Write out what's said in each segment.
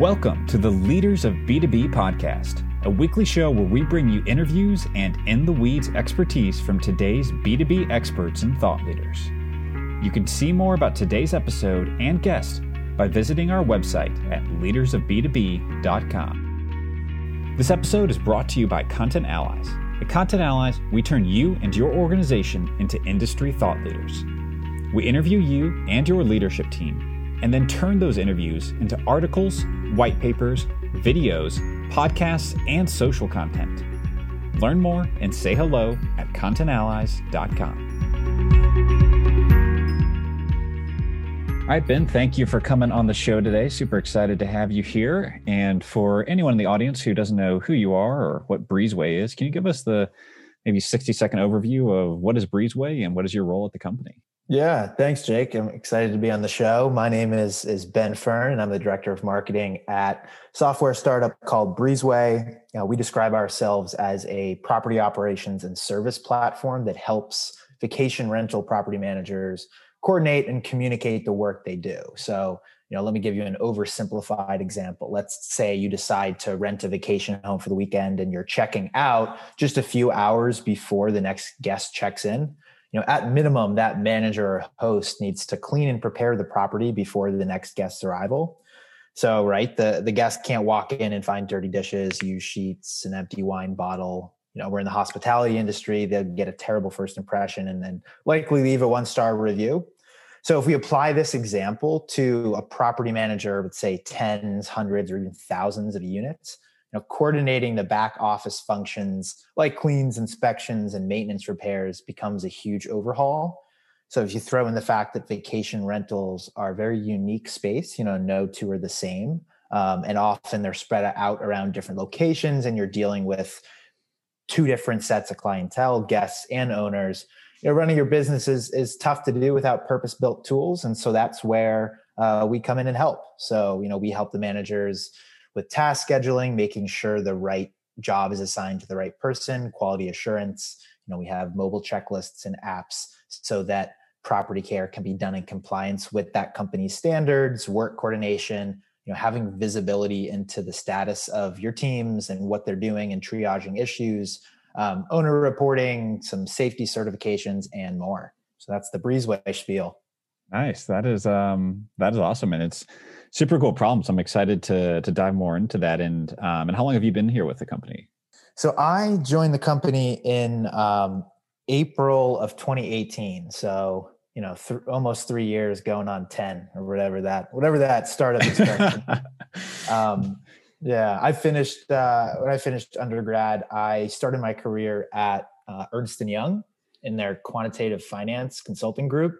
Welcome to the Leaders of B2B podcast, a weekly show where we bring you interviews and in the weeds expertise from today's B2B experts and thought leaders. You can see more about today's episode and guest by visiting our website at leadersofb2b.com. This episode is brought to you by Content Allies. At Content Allies, we turn you and your organization into industry thought leaders. We interview you and your leadership team and then turn those interviews into articles, white papers, videos, podcasts, and social content. Learn more and say hello at contentallies.com. All right, Ben, thank you for coming on the show today. Super excited to have you here. And for anyone in the audience who doesn't know who you are or what Breezeway is, can you give us the maybe 60 second overview of what is Breezeway and what is your role at the company? Yeah, thanks, Jake. I'm excited to be on the show. My name is is Ben Fern, and I'm the director of marketing at software startup called Breezeway. Uh, we describe ourselves as a property operations and service platform that helps vacation rental property managers coordinate and communicate the work they do. So, you know, let me give you an oversimplified example. Let's say you decide to rent a vacation home for the weekend and you're checking out just a few hours before the next guest checks in you know at minimum that manager or host needs to clean and prepare the property before the next guest's arrival. So right the the guest can't walk in and find dirty dishes use sheets an empty wine bottle. You know we're in the hospitality industry they'll get a terrible first impression and then likely leave a one star review. So if we apply this example to a property manager with say tens hundreds or even thousands of units know, coordinating the back office functions like cleans, inspections, and maintenance repairs becomes a huge overhaul. So if you throw in the fact that vacation rentals are a very unique space, you know, no two are the same. Um, and often they're spread out around different locations, and you're dealing with two different sets of clientele, guests and owners. You know, running your business is, is tough to do without purpose built tools. And so that's where uh, we come in and help. So, you know, we help the managers with task scheduling, making sure the right job is assigned to the right person, quality assurance. You know, we have mobile checklists and apps so that property care can be done in compliance with that company's standards, work coordination, you know, having visibility into the status of your teams and what they're doing and triaging issues, um, owner reporting, some safety certifications, and more. So that's the Breezeway spiel. Nice. That is um that is awesome. And it's super cool problems. I'm excited to to dive more into that. And um, and how long have you been here with the company? So I joined the company in um, April of 2018. So you know, th- almost three years, going on ten or whatever that whatever that startup is. um, yeah, I finished uh, when I finished undergrad. I started my career at uh, Ernst and Young in their quantitative finance consulting group.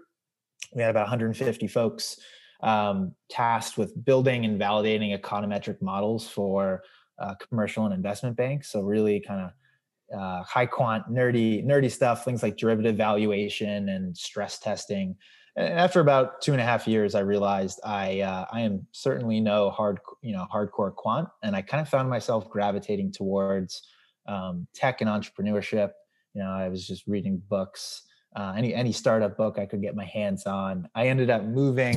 We had about 150 folks um, tasked with building and validating econometric models for uh, commercial and investment banks. So really kind of uh, high quant, nerdy, nerdy stuff, things like derivative valuation and stress testing. And after about two and a half years, I realized I uh, I am certainly no hard you know hardcore quant, and I kind of found myself gravitating towards um, tech and entrepreneurship. You know, I was just reading books, uh, any any startup book I could get my hands on. I ended up moving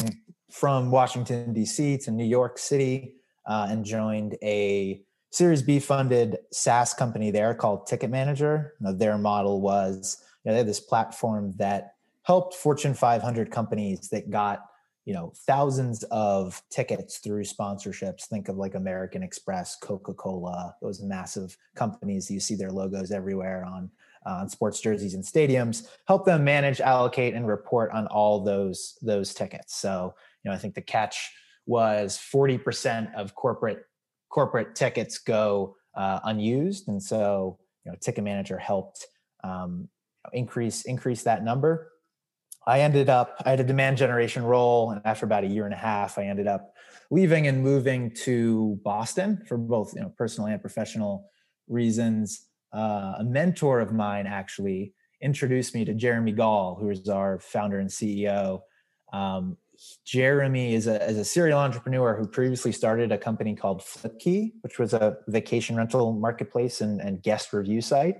from Washington, D.C. to New York City uh, and joined a Series B funded SaaS company there called Ticket Manager. Their model was you know, they had this platform that helped Fortune 500 companies that got you know thousands of tickets through sponsorships think of like american express coca-cola those massive companies you see their logos everywhere on on sports jerseys and stadiums help them manage allocate and report on all those those tickets so you know, I think the catch was 40% of corporate corporate tickets go uh, unused, and so you know, Ticket Manager helped um, increase increase that number. I ended up I had a demand generation role, and after about a year and a half, I ended up leaving and moving to Boston for both you know personal and professional reasons. Uh, a mentor of mine actually introduced me to Jeremy Gall, who is our founder and CEO. Um, Jeremy is a, is a serial entrepreneur who previously started a company called Flipkey, which was a vacation rental marketplace and, and guest review site.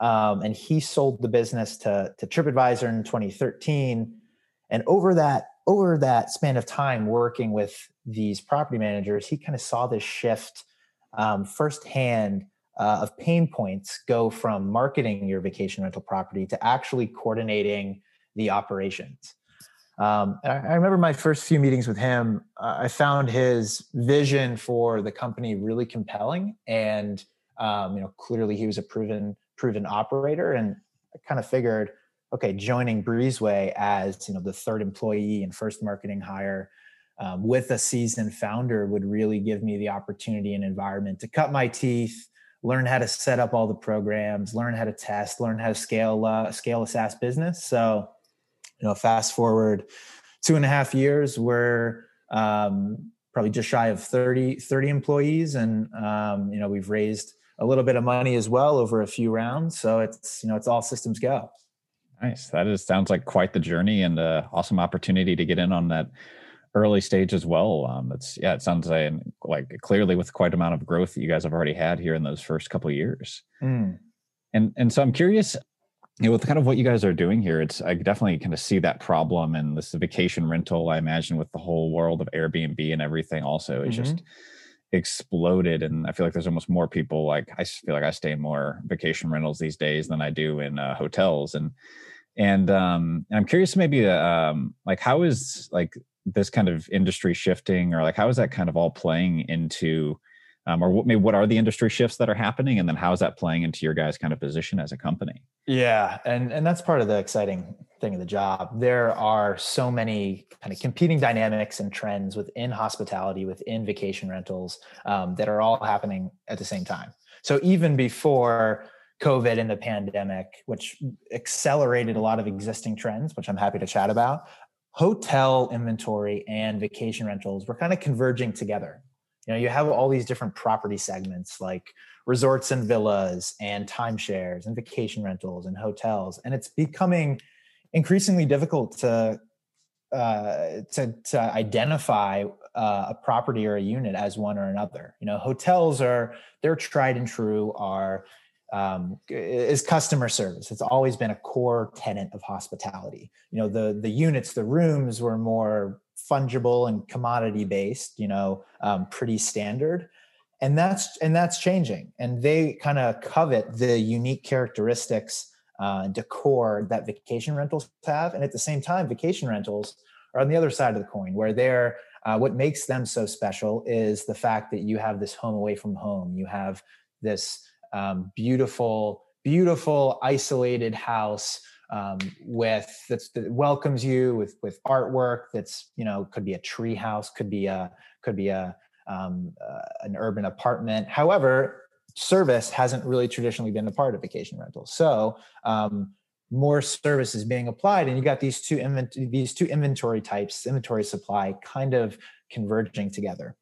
Um, and he sold the business to, to TripAdvisor in 2013. And over that over that span of time working with these property managers, he kind of saw this shift um, firsthand uh, of pain points go from marketing your vacation rental property to actually coordinating the operations. Um, I, remember my first few meetings with him. Uh, I found his vision for the company really compelling, and um, you know, clearly he was a proven proven operator. And I kind of figured, okay, joining Breezeway as you know the third employee and first marketing hire um, with a seasoned founder would really give me the opportunity and environment to cut my teeth, learn how to set up all the programs, learn how to test, learn how to scale uh, scale a SaaS business. So, you know, fast forward two and a half years, we're um, probably just shy of 30, 30 employees, and um, you know, we've raised a little bit of money as well over a few rounds. So it's you know, it's all systems go. Nice. That is sounds like quite the journey and an awesome opportunity to get in on that early stage as well. Um, it's yeah, it sounds like, like clearly with quite amount of growth that you guys have already had here in those first couple of years. Mm. And and so I'm curious, you know, with kind of what you guys are doing here, it's I definitely kind of see that problem and this vacation rental. I imagine with the whole world of Airbnb and everything, also is mm-hmm. just exploded and i feel like there's almost more people like i feel like i stay in more vacation rentals these days than i do in uh, hotels and and um and i'm curious maybe uh, um like how is like this kind of industry shifting or like how is that kind of all playing into um, or what maybe what are the industry shifts that are happening and then how is that playing into your guys kind of position as a company? Yeah and and that's part of the exciting thing of the job. There are so many kind of competing dynamics and trends within hospitality within vacation rentals um, that are all happening at the same time. So even before COVID and the pandemic, which accelerated a lot of existing trends, which I'm happy to chat about hotel inventory and vacation rentals were kind of converging together. You know, you have all these different property segments like resorts and villas and timeshares and vacation rentals and hotels, and it's becoming increasingly difficult to uh, to to identify uh, a property or a unit as one or another. You know, hotels are they're tried and true are um, is customer service. It's always been a core tenet of hospitality. You know, the the units, the rooms were more fungible and commodity based. You know, um, pretty standard, and that's and that's changing. And they kind of covet the unique characteristics uh, decor that vacation rentals have, and at the same time, vacation rentals are on the other side of the coin, where they're uh, what makes them so special is the fact that you have this home away from home. You have this um, beautiful, beautiful isolated house um, with that's, that welcomes you with with artwork that's you know could be a tree house, could be a could be a um, uh, an urban apartment. However, service hasn't really traditionally been a part of vacation rentals. So um, more services being applied, and you got these two invent- these two inventory types, inventory supply, kind of converging together.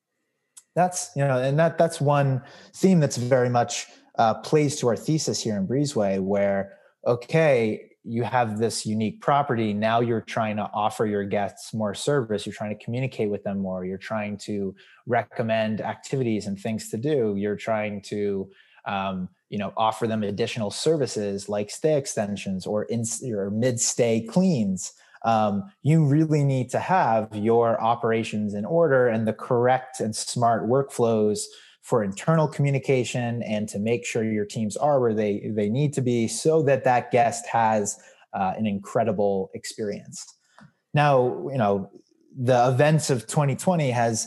That's you know, and that that's one theme that's very much uh, plays to our thesis here in Breezeway, where okay, you have this unique property. Now you're trying to offer your guests more service. You're trying to communicate with them more. You're trying to recommend activities and things to do. You're trying to um, you know offer them additional services like stay extensions or in or mid stay cleans. Um, you really need to have your operations in order and the correct and smart workflows for internal communication and to make sure your teams are where they they need to be so that that guest has uh, an incredible experience. Now you know the events of 2020 has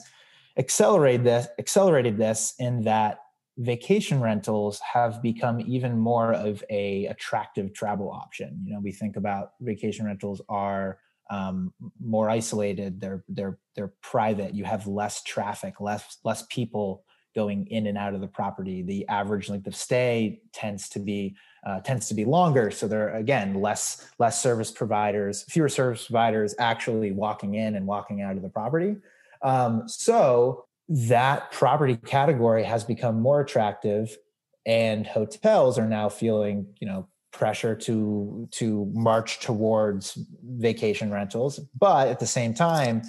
accelerated this accelerated this in that vacation rentals have become even more of a attractive travel option. You know we think about vacation rentals are um, more isolated they're they're they're private you have less traffic less less people going in and out of the property. The average length of stay tends to be uh, tends to be longer. So there are again less less service providers, fewer service providers actually walking in and walking out of the property. Um, so that property category has become more attractive, and hotels are now feeling you know pressure to to march towards vacation rentals but at the same time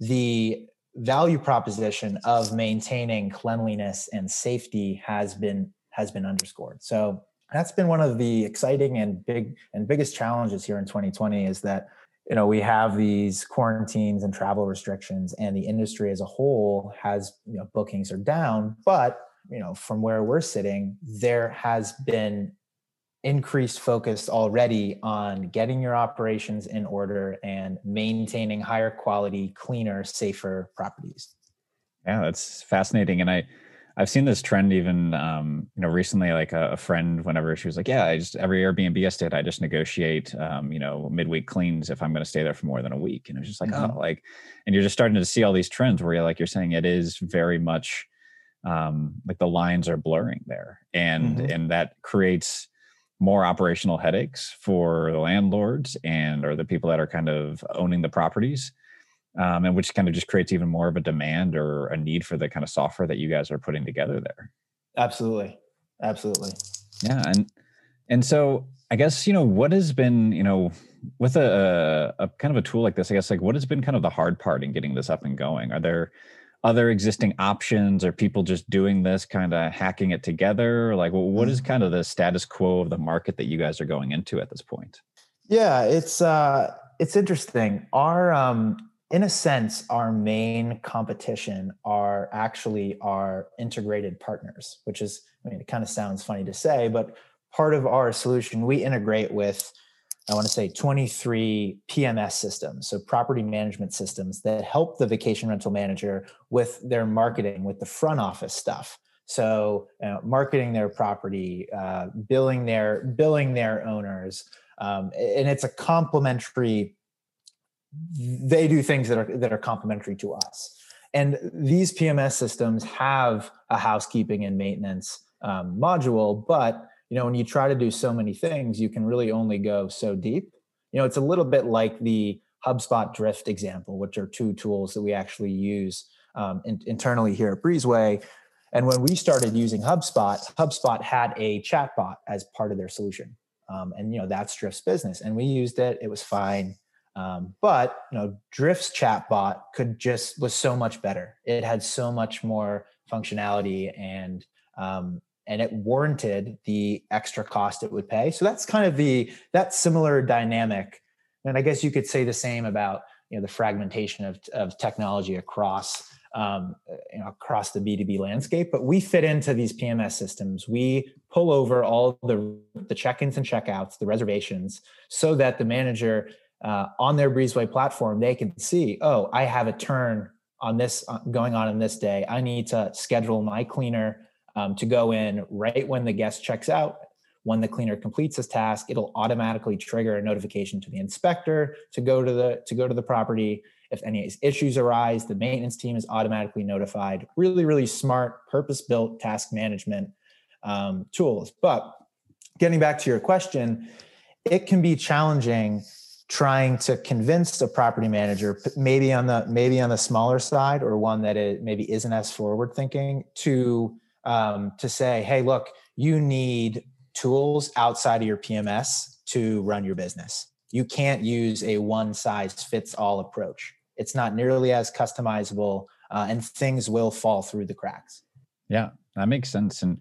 the value proposition of maintaining cleanliness and safety has been has been underscored. So that's been one of the exciting and big and biggest challenges here in 2020 is that you know we have these quarantines and travel restrictions and the industry as a whole has you know bookings are down but you know from where we're sitting there has been increased focus already on getting your operations in order and maintaining higher quality cleaner safer properties yeah that's fascinating and i I've seen this trend even, um, you know, recently. Like a, a, friend, whenever she was like, "Yeah, I just every Airbnb I stayed, I just negotiate, um, you know, midweek cleans if I'm going to stay there for more than a week." And it was just like, mm-hmm. oh, like, and you're just starting to see all these trends where you're like, you're saying it is very much um, like the lines are blurring there, and mm-hmm. and that creates more operational headaches for the landlords and or the people that are kind of owning the properties um, and which kind of just creates even more of a demand or a need for the kind of software that you guys are putting together there. Absolutely, absolutely. Yeah, and and so I guess you know what has been you know with a, a kind of a tool like this. I guess like what has been kind of the hard part in getting this up and going. Are there other existing options or people just doing this kind of hacking it together? Like what is mm-hmm. kind of the status quo of the market that you guys are going into at this point? Yeah it's uh it's interesting. Our um in a sense, our main competition are actually our integrated partners, which is, I mean, it kind of sounds funny to say, but part of our solution, we integrate with, I want to say 23 PMS systems, so property management systems that help the vacation rental manager with their marketing, with the front office stuff. So, uh, marketing their property, uh, billing their billing their owners, um, and it's a complementary they do things that are that are complementary to us and these pms systems have a housekeeping and maintenance um, module but you know when you try to do so many things you can really only go so deep. You know it's a little bit like the hubspot drift example which are two tools that we actually use um, in, internally here at breezeway. And when we started using hubspot hubspot had a chatbot as part of their solution. Um, and you know that's drift's business and we used it. It was fine. Um, but you know, Drift's chatbot could just was so much better. It had so much more functionality and um, and it warranted the extra cost it would pay. So that's kind of the that similar dynamic. And I guess you could say the same about you know the fragmentation of, of technology across um, you know, across the B2B landscape. But we fit into these PMS systems. We pull over all the the check-ins and checkouts, the reservations, so that the manager uh, on their breezeway platform they can see oh i have a turn on this uh, going on in this day i need to schedule my cleaner um, to go in right when the guest checks out when the cleaner completes his task it'll automatically trigger a notification to the inspector to go to the to go to the property. If any issues arise the maintenance team is automatically notified. Really really smart purpose built task management um, tools. But getting back to your question it can be challenging trying to convince a property manager maybe on the maybe on the smaller side or one that it maybe isn't as forward thinking to um, to say hey look you need tools outside of your pms to run your business you can't use a one size fits all approach it's not nearly as customizable uh, and things will fall through the cracks yeah that makes sense and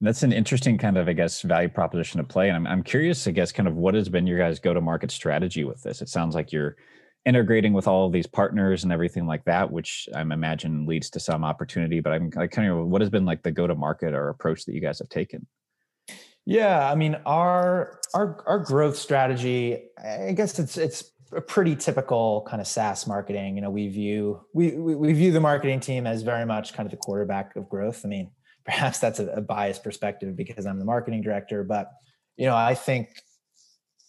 that's an interesting kind of, I guess, value proposition to play. And I'm, I'm curious, I guess, kind of what has been your guys' go to market strategy with this? It sounds like you're integrating with all of these partners and everything like that, which I'm imagine leads to some opportunity. But I'm like, kind of what has been like the go to market or approach that you guys have taken? Yeah, I mean, our our our growth strategy, I guess it's it's a pretty typical kind of SaaS marketing. You know, we view we, we we view the marketing team as very much kind of the quarterback of growth. I mean, perhaps that's a, a biased perspective because I'm the marketing director, but you know, I think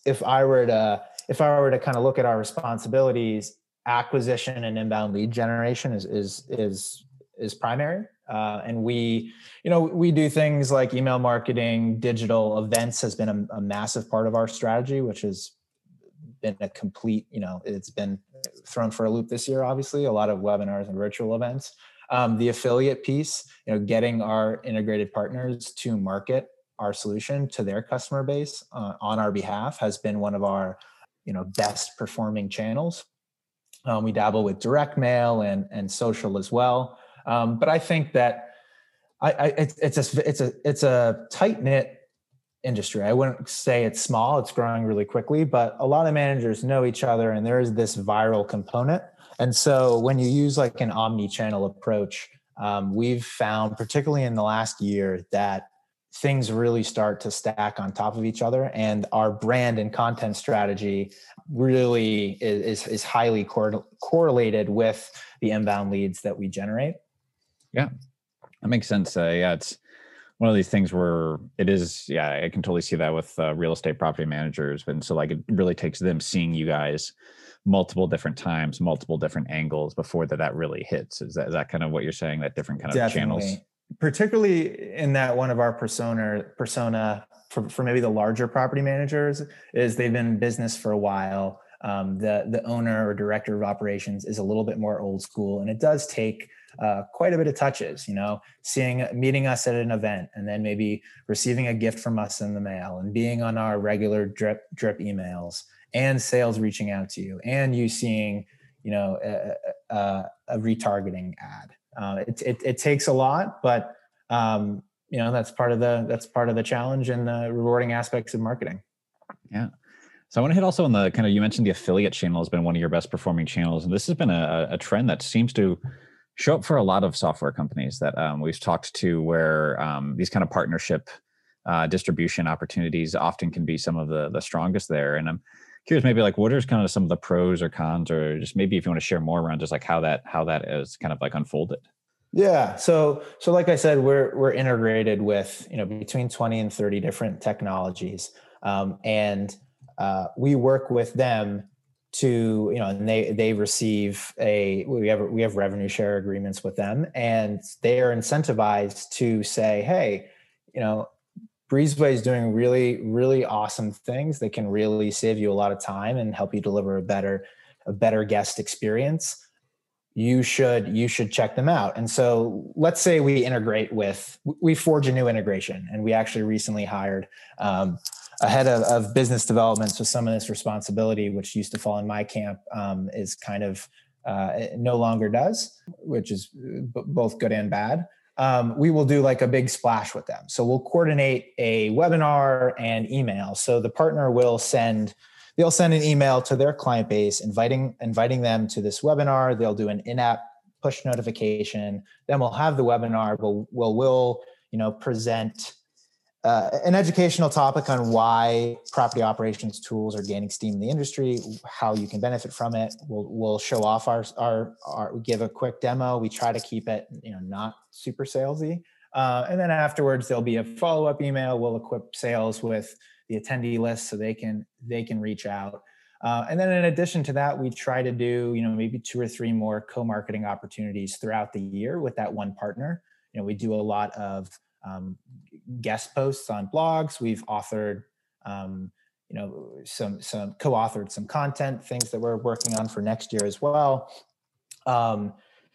if I were to if I were to kind of look at our responsibilities, acquisition and inbound lead generation is is is is primary. Uh, and we, you know, we do things like email marketing, digital events has been a, a massive part of our strategy, which has been a complete, you know, it's been thrown for a loop this year. Obviously, a lot of webinars and virtual events. Um, the affiliate piece, you know, getting our integrated partners to market our solution to their customer base uh, on our behalf has been one of our, you know, best performing channels. Um, we dabble with direct mail and and social as well, um, but I think that I, I it's, a it's a it's a tight knit industry. I wouldn't say it's small, it's growing really quickly, but a lot of managers know each other and there is this viral component. And so when you use like an omni channel approach, um, we've found, particularly in the last year, that things really start to stack on top of each other and our brand and content strategy really is, is, is highly cor- correlated with the inbound leads that we generate. Yeah. That makes sense. Uh, yeah it's one of these things where it is yeah i can totally see that with uh, real estate property managers and so like it really takes them seeing you guys multiple different times multiple different angles before that that really hits. Is that, is that kind of what you're saying? That different kind of Definitely. channels particularly in that one of our persona persona for, for maybe the larger property managers is they've been in business for a while. Um, the the owner or director of operations is a little bit more old school and it does take uh, quite a bit of touches you know seeing meeting us at an event and then maybe receiving a gift from us in the mail and being on our regular drip drip emails and sales reaching out to you and you seeing you know a, a, a retargeting ad uh, it, it, it takes a lot, but um, you know that's part of the that's part of the challenge and the rewarding aspects of marketing. Yeah. So I want to hit also on the kind of you mentioned the affiliate channel has been one of your best performing channels, and this has been a, a trend that seems to show up for a lot of software companies that um, we've talked to, where um, these kind of partnership uh, distribution opportunities often can be some of the the strongest there. And I'm curious maybe like what are kind of some of the pros or cons or just maybe if you want to share more around just like how that how that is kind of like unfolded? Yeah so so like i said we're we're integrated with you know between 20 and 30 different technologies um, and uh, we work with them to you know and they they receive a we have we have revenue share agreements with them and they are incentivized to say hey you know Breezeway is doing really, really awesome things that can really save you a lot of time and help you deliver a better, a better guest experience. You should you should check them out. And so let's say we integrate with we forge a new integration, and we actually recently hired um, a head of, of, business development. So some of this responsibility, which used to fall in my camp, um, is kind of uh, no longer does, which is b- both good and bad um, we will do like a big splash with them. So we'll coordinate a webinar and email. So the partner will send they'll send an email to their client base inviting inviting them to this webinar. They'll do an in-app push notification. Then we'll have the webinar. We'll we'll, we'll you know present uh, an educational topic on why property operations tools are gaining steam in the industry, how you can benefit from it. We'll we'll show off our our, our give a quick demo. We try to keep it you know not super salesy, uh, and then afterwards there'll be a follow up email. We'll equip sales with the attendee list so they can they can reach out. Uh, and then in addition to that, we try to do you know maybe two or three more co marketing opportunities throughout the year with that one partner. You know we do a lot of um, guest posts on blogs. We've authored, um, you know, some some co-authored some content, things that we're working on for next year as well. Um,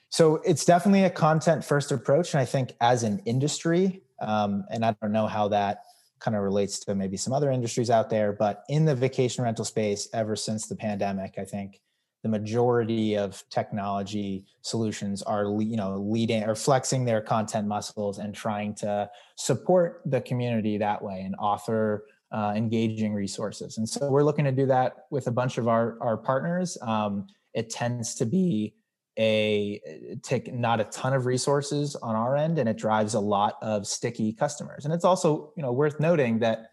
so it's definitely a content first approach, and I think as an industry, um, and I don't know how that kind of relates to maybe some other industries out there, but in the vacation rental space, ever since the pandemic, I think the majority of technology solutions are you know leading or flexing their content muscles and trying to support the community that way and offer uh, engaging resources. And so we're looking to do that with a bunch of our our partners. Um, it tends to be a take not a ton of resources on our end and it drives a lot of sticky customers. And it's also you know worth noting that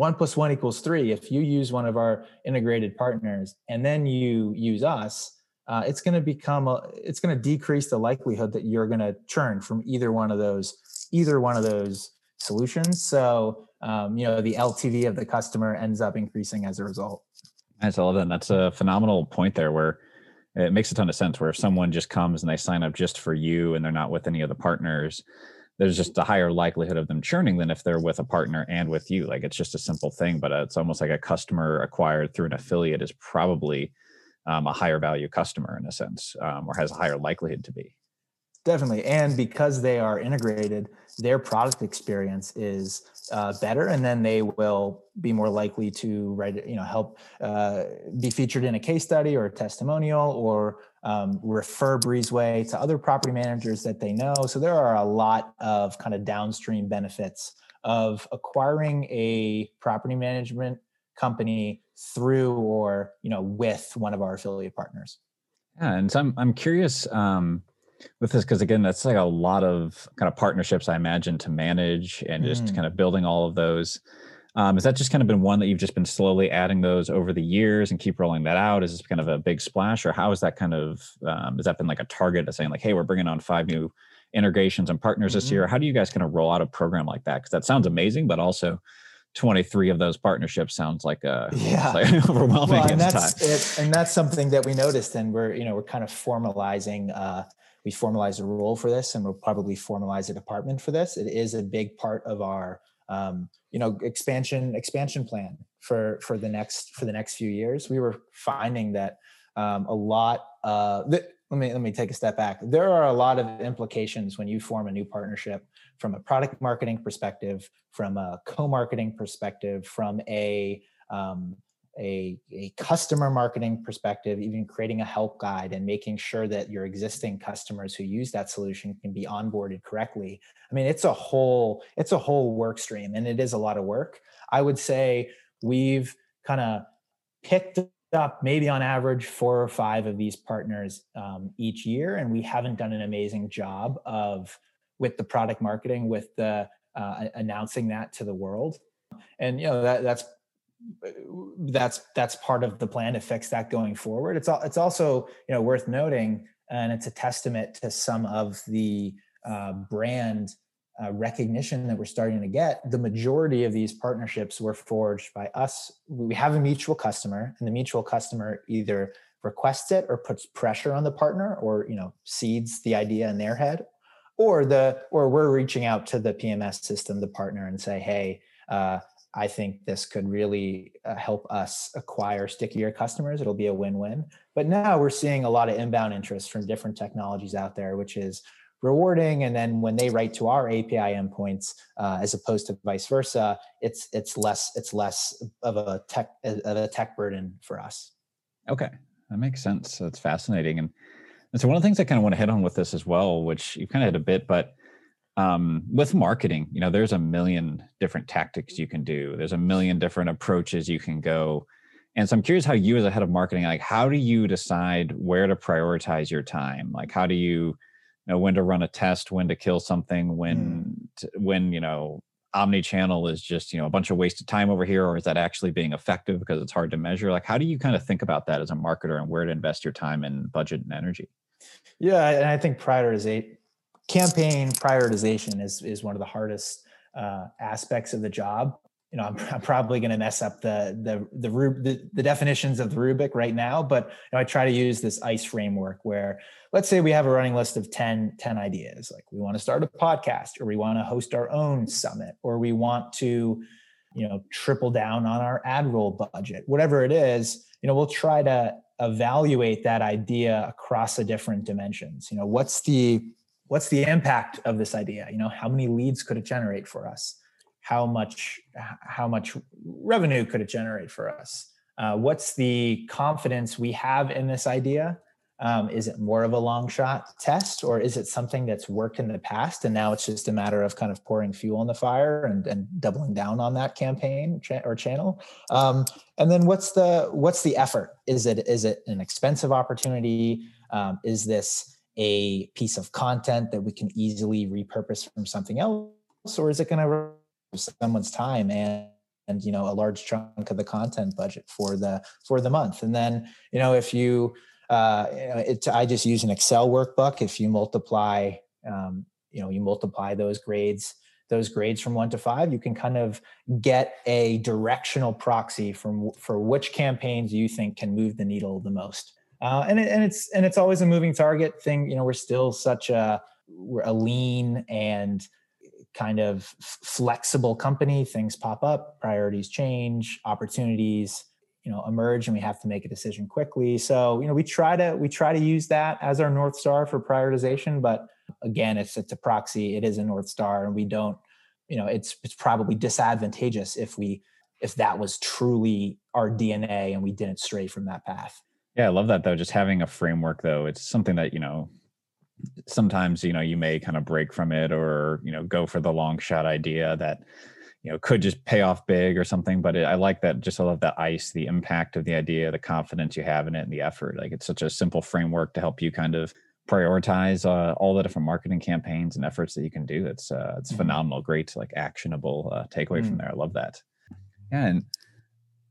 one plus one equals three. If you use one of our integrated partners and then you use us, uh, it's going to become a, it's going to decrease the likelihood that you're going to churn from either one of those either one of those solutions. So um, you know the LTV of the customer ends up increasing as a result. I love that. That's a phenomenal point there, where it makes a ton of sense. Where if someone just comes and they sign up just for you and they're not with any of the partners, there's just a higher likelihood of them churning than if they're with a partner and with you. Like it's just a simple thing, but it's almost like a customer acquired through an affiliate is probably um, a higher value customer in a sense, um, or has a higher likelihood to be. Definitely, and because they are integrated, their product experience is uh, better, and then they will be more likely to write, you know, help uh, be featured in a case study or a testimonial, or um, refer Breezeway to other property managers that they know. So there are a lot of kind of downstream benefits of acquiring a property management company through or you know with one of our affiliate partners. Yeah, and so I'm I'm curious um, with this because again, that's like a lot of kind of partnerships I imagine to manage and just mm. kind of building all of those. Um, has that just kind of been one that you've just been slowly adding those over the years and keep rolling that out? Is this kind of a big splash, or how is that kind of um, has that been like a target of saying like, hey, we're bringing on five new integrations and partners mm-hmm. this year? How do you guys kind of roll out a program like that? Because that sounds amazing, but also 23 of those partnerships sounds like a yeah like overwhelming well, and that's it, and that's something that we noticed and we're you know we're kind of formalizing uh we formalize a role for this and we'll probably formalize a department for this. It is a big part of our um, you know expansion expansion plan for for the next for the next few years. We were finding that um, a lot uh, let me let me take a step back. There are a lot of implications when you form a new partnership from a product marketing perspective from a co-marketing perspective from a um, a, a customer marketing perspective, even creating a help guide and making sure that your existing customers who use that solution can be onboarded correctly. I mean, it's a whole it's a whole work stream, and it is a lot of work. I would say we've kind of picked up maybe on average four or five of these partners um, each year, and we haven't done an amazing job of with the product marketing, with the uh, announcing that to the world. And you know that that's that's that's part of the plan to fix that going forward. It's all, it's also you know worth noting, and it's a testament to some of the uh, brand uh, recognition that we're starting to get. The majority of these partnerships were forged by us. We have a mutual customer, and the mutual customer either requests it or puts pressure on the partner, or you know seeds the idea in their head, or the or we're reaching out to the PMS system, the partner, and say, hey. Uh, I think this could really uh, help us acquire stickier customers. It'll be a win-win. But now we're seeing a lot of inbound interest from different technologies out there, which is rewarding. And then when they write to our API endpoints, uh, as opposed to vice versa, it's it's less it's less of a tech of a tech burden for us. Okay, that makes sense. That's fascinating. And, and so one of the things I kind of want to hit on with this as well, which you kind of hit a bit, but um, with marketing, you know, there's a million different tactics you can do. There's a million different approaches you can go. And so I'm curious how you, as a head of marketing, like how do you decide where to prioritize your time? Like how do you, know when to run a test, when to kill something, when mm. to, when you know omni-channel is just you know a bunch of wasted time over here, or is that actually being effective because it's hard to measure? Like how do you kind of think about that as a marketer and where to invest your time and budget and energy? Yeah, and I think prioritization campaign prioritization is is one of the hardest uh, aspects of the job. You know, I'm, I'm probably going to mess up the, the the the the definitions of the rubric right now, but you know, I try to use this ICE framework where let's say we have a running list of 10, 10 ideas, like we want to start a podcast, or we want to host our own summit, or we want to, you know, triple down on our AdRoll budget, whatever it is. You know, we'll try to evaluate that idea across the different dimensions. You know, what's the what's the impact of this idea? You know how many leads could it generate for us? How much how much revenue could it generate for us? Uh, what's the confidence we have in this idea? Um, is it more of a long shot test or is it something that's worked in the past and now it's just a matter of kind of pouring fuel on the fire and, and doubling down on that campaign cha- or channel? Um, and then what's the what's the effort? Is it is it an expensive opportunity? Um, is this a piece of content that we can easily repurpose from something else or is it going to someone's time and and you know a large chunk of the content budget for the for the month? And then you know if you uh it, i just use an excel workbook. If you multiply um, you know you multiply those grades those grades from one to five you can kind of get a directional proxy from for which campaigns you think can move the needle the most uh, and it, and it's and it's always a moving target thing. You know, we're still such a we're a lean and kind of flexible company. Things pop up, priorities change, opportunities you know emerge, and we have to make a decision quickly. So you know, we try to we try to use that as our north star for prioritization. But again, it's it's a proxy. It is a north star, and we don't. You know, it's it's probably disadvantageous if we if that was truly our DNA and we didn't stray from that path. Yeah, I love that though. Just having a framework though, it's something that, you know, sometimes you know you may kind of break from it or you know go for the long shot idea that you know could just pay off big or something but it, i like that just i love that ice the impact of the idea the confidence you have in it and the effort like it's such a simple framework to help you kind of prioritize uh, all the different marketing campaigns and efforts that you can do it's uh, it's mm-hmm. phenomenal great like actionable uh, takeaway mm-hmm. from mm. there i love that yeah and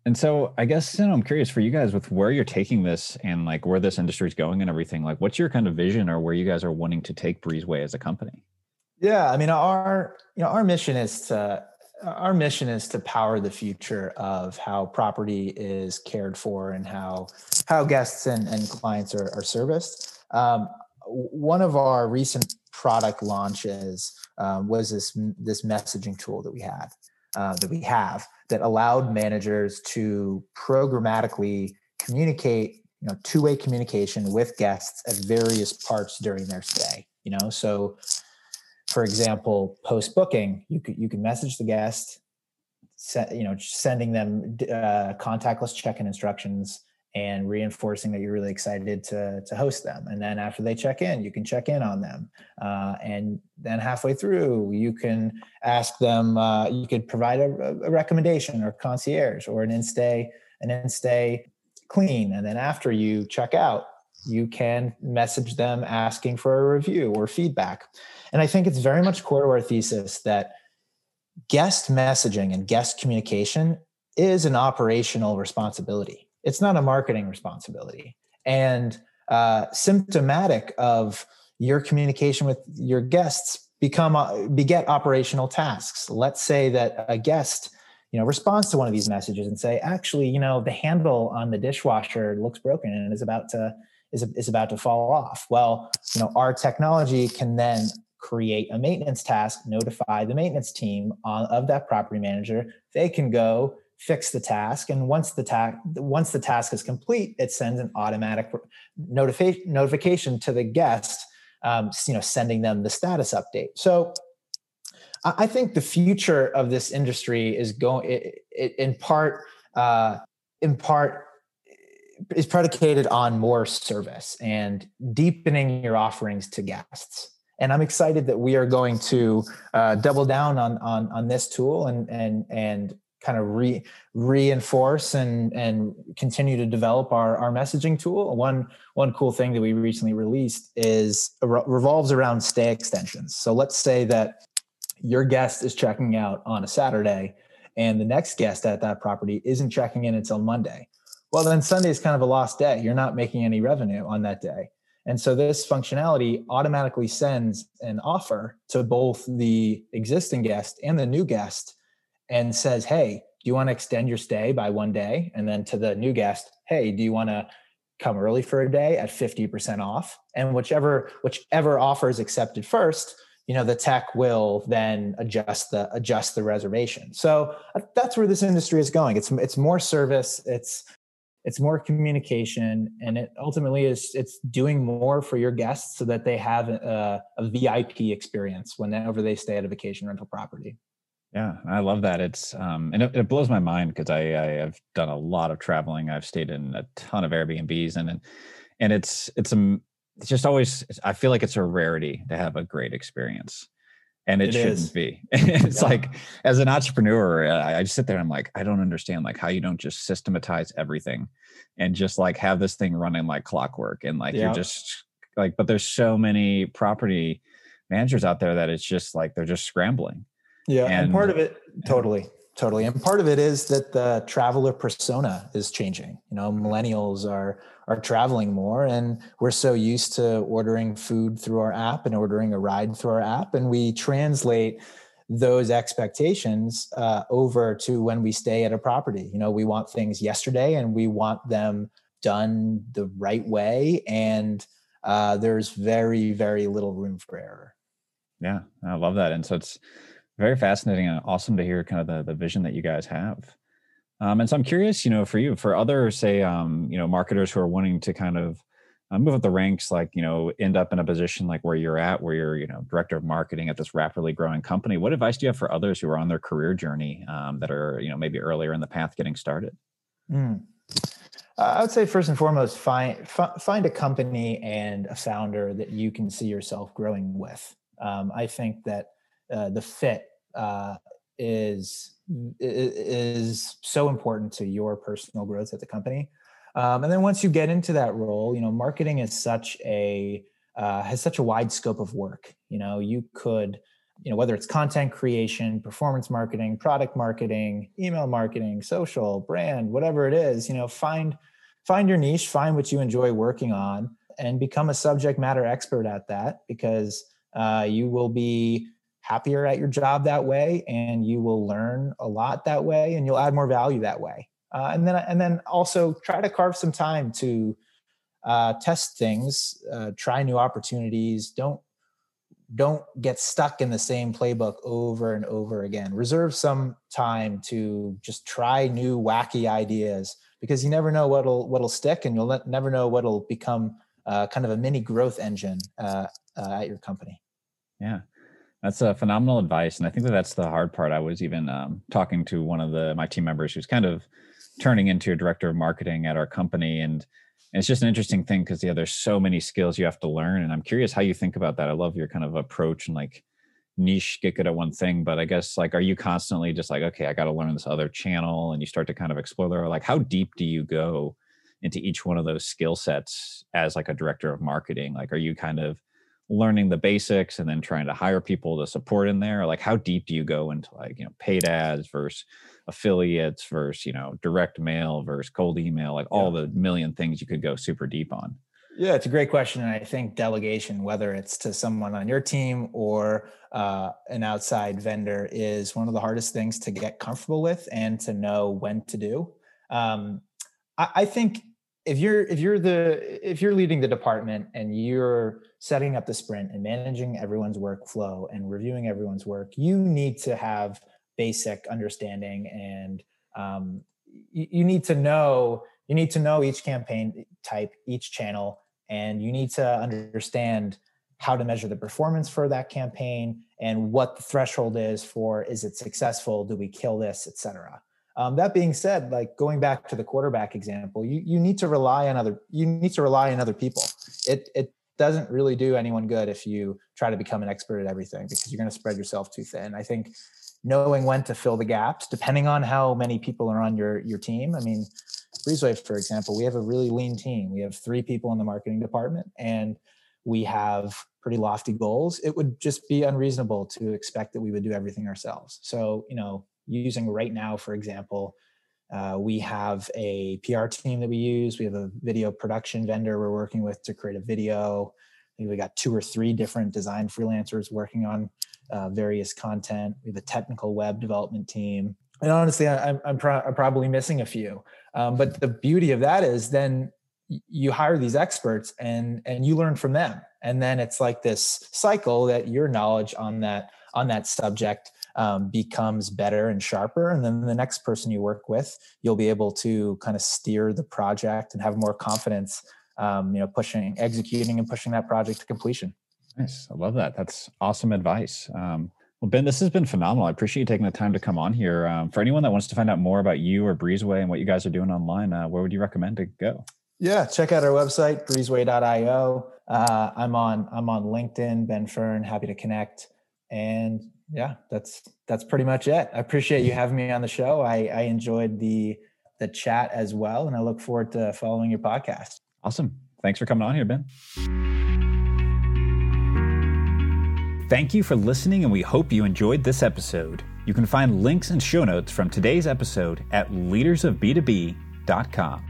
and so I guess you know, I'm curious for you guys with where you're taking this and like where this industry is going and everything. Like, what's your kind of vision or where you guys are wanting to take Breezeway as a company? Yeah, I mean, our you know our mission is to our mission is to power the future of how property is cared for and how how guests and, and clients are, are serviced. Um, one of our recent product launches um, was this this messaging tool that we had uh, that we have that allowed managers to programmatically communicate you know two-way communication with guests at various parts during their stay you know? So for example post booking you could you can message the guest you know sending them uh, contactless check-in instructions and reinforcing that you're really excited to to host them. And then after they check in, you can check in on them. Uh, and then halfway through, you can ask them. Uh, you could provide a, a, recommendation or concierge or an in-stay an in-stay clean. And then after you check out, you can message them asking for a review or feedback. And I think it's very much core to our thesis that guest messaging and guest communication is an operational responsibility it's not a marketing responsibility. And uh, symptomatic of your communication with your guests become uh, beget operational tasks. Let's say that a guest you know responds to one of these messages and say actually you know the handle on the dishwasher looks broken and is about to is, is about to fall off well you know our technology can then create a maintenance task notify the maintenance team on, of that property manager they can go fix the task. And once the task once the task is complete it sends an automatic notification notification to the guest um, you know sending them the status update. So i think the future of this industry is going in part uh, in part is predicated on more service and deepening your offerings to guests. And I'm excited that we are going to uh, double down on on on this tool and and and kind of re, reinforce and and continue to develop our, our messaging tool. One one cool thing that we recently released is revolves around stay extensions. So let's say that your guest is checking out on a Saturday and the next guest at that property isn't checking in until Monday. Well, then Sunday is kind of a lost day. You're not making any revenue on that day. And so this functionality automatically sends an offer to both the existing guest and the new guest and says, Hey, do you want to extend your stay by one day? And then to the new guest, Hey, do you want to come early for a day at 50% off? And whichever, whichever offer is accepted first, you know, the tech will then adjust the adjust the reservation. So uh, that's where this industry is going. It's it's more service, it's it's more communication and it ultimately is it's doing more for your guests so that they have a, a vip experience whenever they stay at a vacation rental property yeah, I love that. It's um, and it, it blows my mind because I, I have done a lot of traveling. I've stayed in a ton of Airbnbs, and and, and it's it's um it's just always I feel like it's a rarity to have a great experience, and it, it shouldn't is. be. it's yeah. like as an entrepreneur, I, I just sit there and I'm like, I don't understand like how you don't just systematize everything, and just like have this thing running like clockwork, and like yeah. you're just like, but there's so many property managers out there that it's just like they're just scrambling yeah, and, and part of it, totally, totally, and part of it is that the traveler persona is changing. You know, millennials are are traveling more, and we're so used to ordering food through our app and ordering a ride through our app, and we translate those expectations uh, over to when we stay at a property. You know, we want things yesterday, and we want them done the right way, and uh, there's very, very little room for error. Yeah, I love that, and so it's very fascinating and awesome to hear kind of the, the vision that you guys have. Um, and so I'm curious, you know, for you, for other, say, um, you know, marketers who are wanting to kind of uh, move up the ranks, like, you know, end up in a position like where you're at, where you're, you know, director of marketing at this rapidly growing company. What advice do you have for others who are on their career journey um, that are, you know, maybe earlier in the path getting started? Mm. I would say first and foremost, find find a company and a founder that you can see yourself growing with. Um, I think that uh, the fit uh, is is so important to your personal growth at the company. Um, and then once you get into that role, you know, marketing is such a uh, has such a wide scope of work. You know, you could you know whether it's content creation performance marketing product marketing email marketing social brand whatever it is you know find find your niche find what you enjoy working on and become a subject matter expert at that because uh, you will be happier at your job that way and you will learn a lot that way and you'll add more value that way uh, and then and then also try to carve some time to uh, test things uh, try new opportunities don't don't get stuck in the same playbook over and over again. Reserve some time to just try new wacky ideas because you never know what'll what'll stick, and you'll never know what'll become uh, kind of a mini growth engine uh, uh, at your company. Yeah, that's a phenomenal advice, and I think that that's the hard part. I was even um, talking to one of the my team members who's kind of turning into a director of marketing at our company, and and it's just an interesting thing because yeah there's so many skills you have to learn and i'm curious how you think about that. I love your kind of approach and like niche get good at one thing but i guess like are you constantly just like okay i got to learn this other channel and you start to kind of explore like how deep do you go into each one of those skill sets as like a director of marketing? Like are you kind of learning the basics and then trying to hire people to support in there? Like how deep do you go into like you know paid ads versus affiliates versus you know direct mail versus cold email? Like all the million things you could go super deep on. Yeah it's a great question and i think delegation whether it's to someone on your team or uh, an outside vendor is one of the hardest things to get comfortable with and to know when to do. Um, I, I think if you're if you're the if you're leading the department and you're setting up the sprint and managing everyone's workflow and reviewing everyone's work you need to have basic understanding and um, you, you need to know you need to know each campaign type each channel and you need to understand how to measure the performance for that campaign and what the threshold is for is it successful? Do we kill this etc um, that being said like going back to the quarterback example you, you need to rely on other you need to rely on other people it, it doesn't really do anyone good if you try to become an expert at everything because you're going to spread yourself too thin i think knowing when to fill the gaps, depending on how many people are on your your team. I mean, Breezeway, for example, we have a really lean team. We have three people in the marketing department, and we have pretty lofty goals. It would just be unreasonable to expect that we would do everything ourselves. So, you know, using right now, for example, uh, we have a PR team that we use. We have a video production vendor we're working with to create a video. I think we got two or three different design freelancers working on uh, various content. We have a technical web development team. And honestly, I, I'm, pro- probably missing a few. Um, but the beauty of that is then you hire these experts and and you learn from them and then it's like this cycle that your knowledge on that on that subject um, becomes better and sharper and then the next person you work with you'll be able to kind of steer the project and have more confidence um, you know pushing executing and pushing that project to completion Nice. I love that. That's awesome advice. Um, well, Ben, this has been phenomenal. I appreciate you taking the time to come on here. Um, for anyone that wants to find out more about you or Breezeway and what you guys are doing online, uh, where would you recommend to go? Yeah, check out our website, breezeway.io. Uh, I'm on I'm on LinkedIn, Ben Fern, happy to connect. And yeah, that's that's pretty much it. I appreciate you having me on the show. I, I enjoyed the the chat as well, and I look forward to following your podcast. Awesome. Thanks for coming on here, Ben. Thank you for listening, and we hope you enjoyed this episode. You can find links and show notes from today's episode at leadersofb2b.com.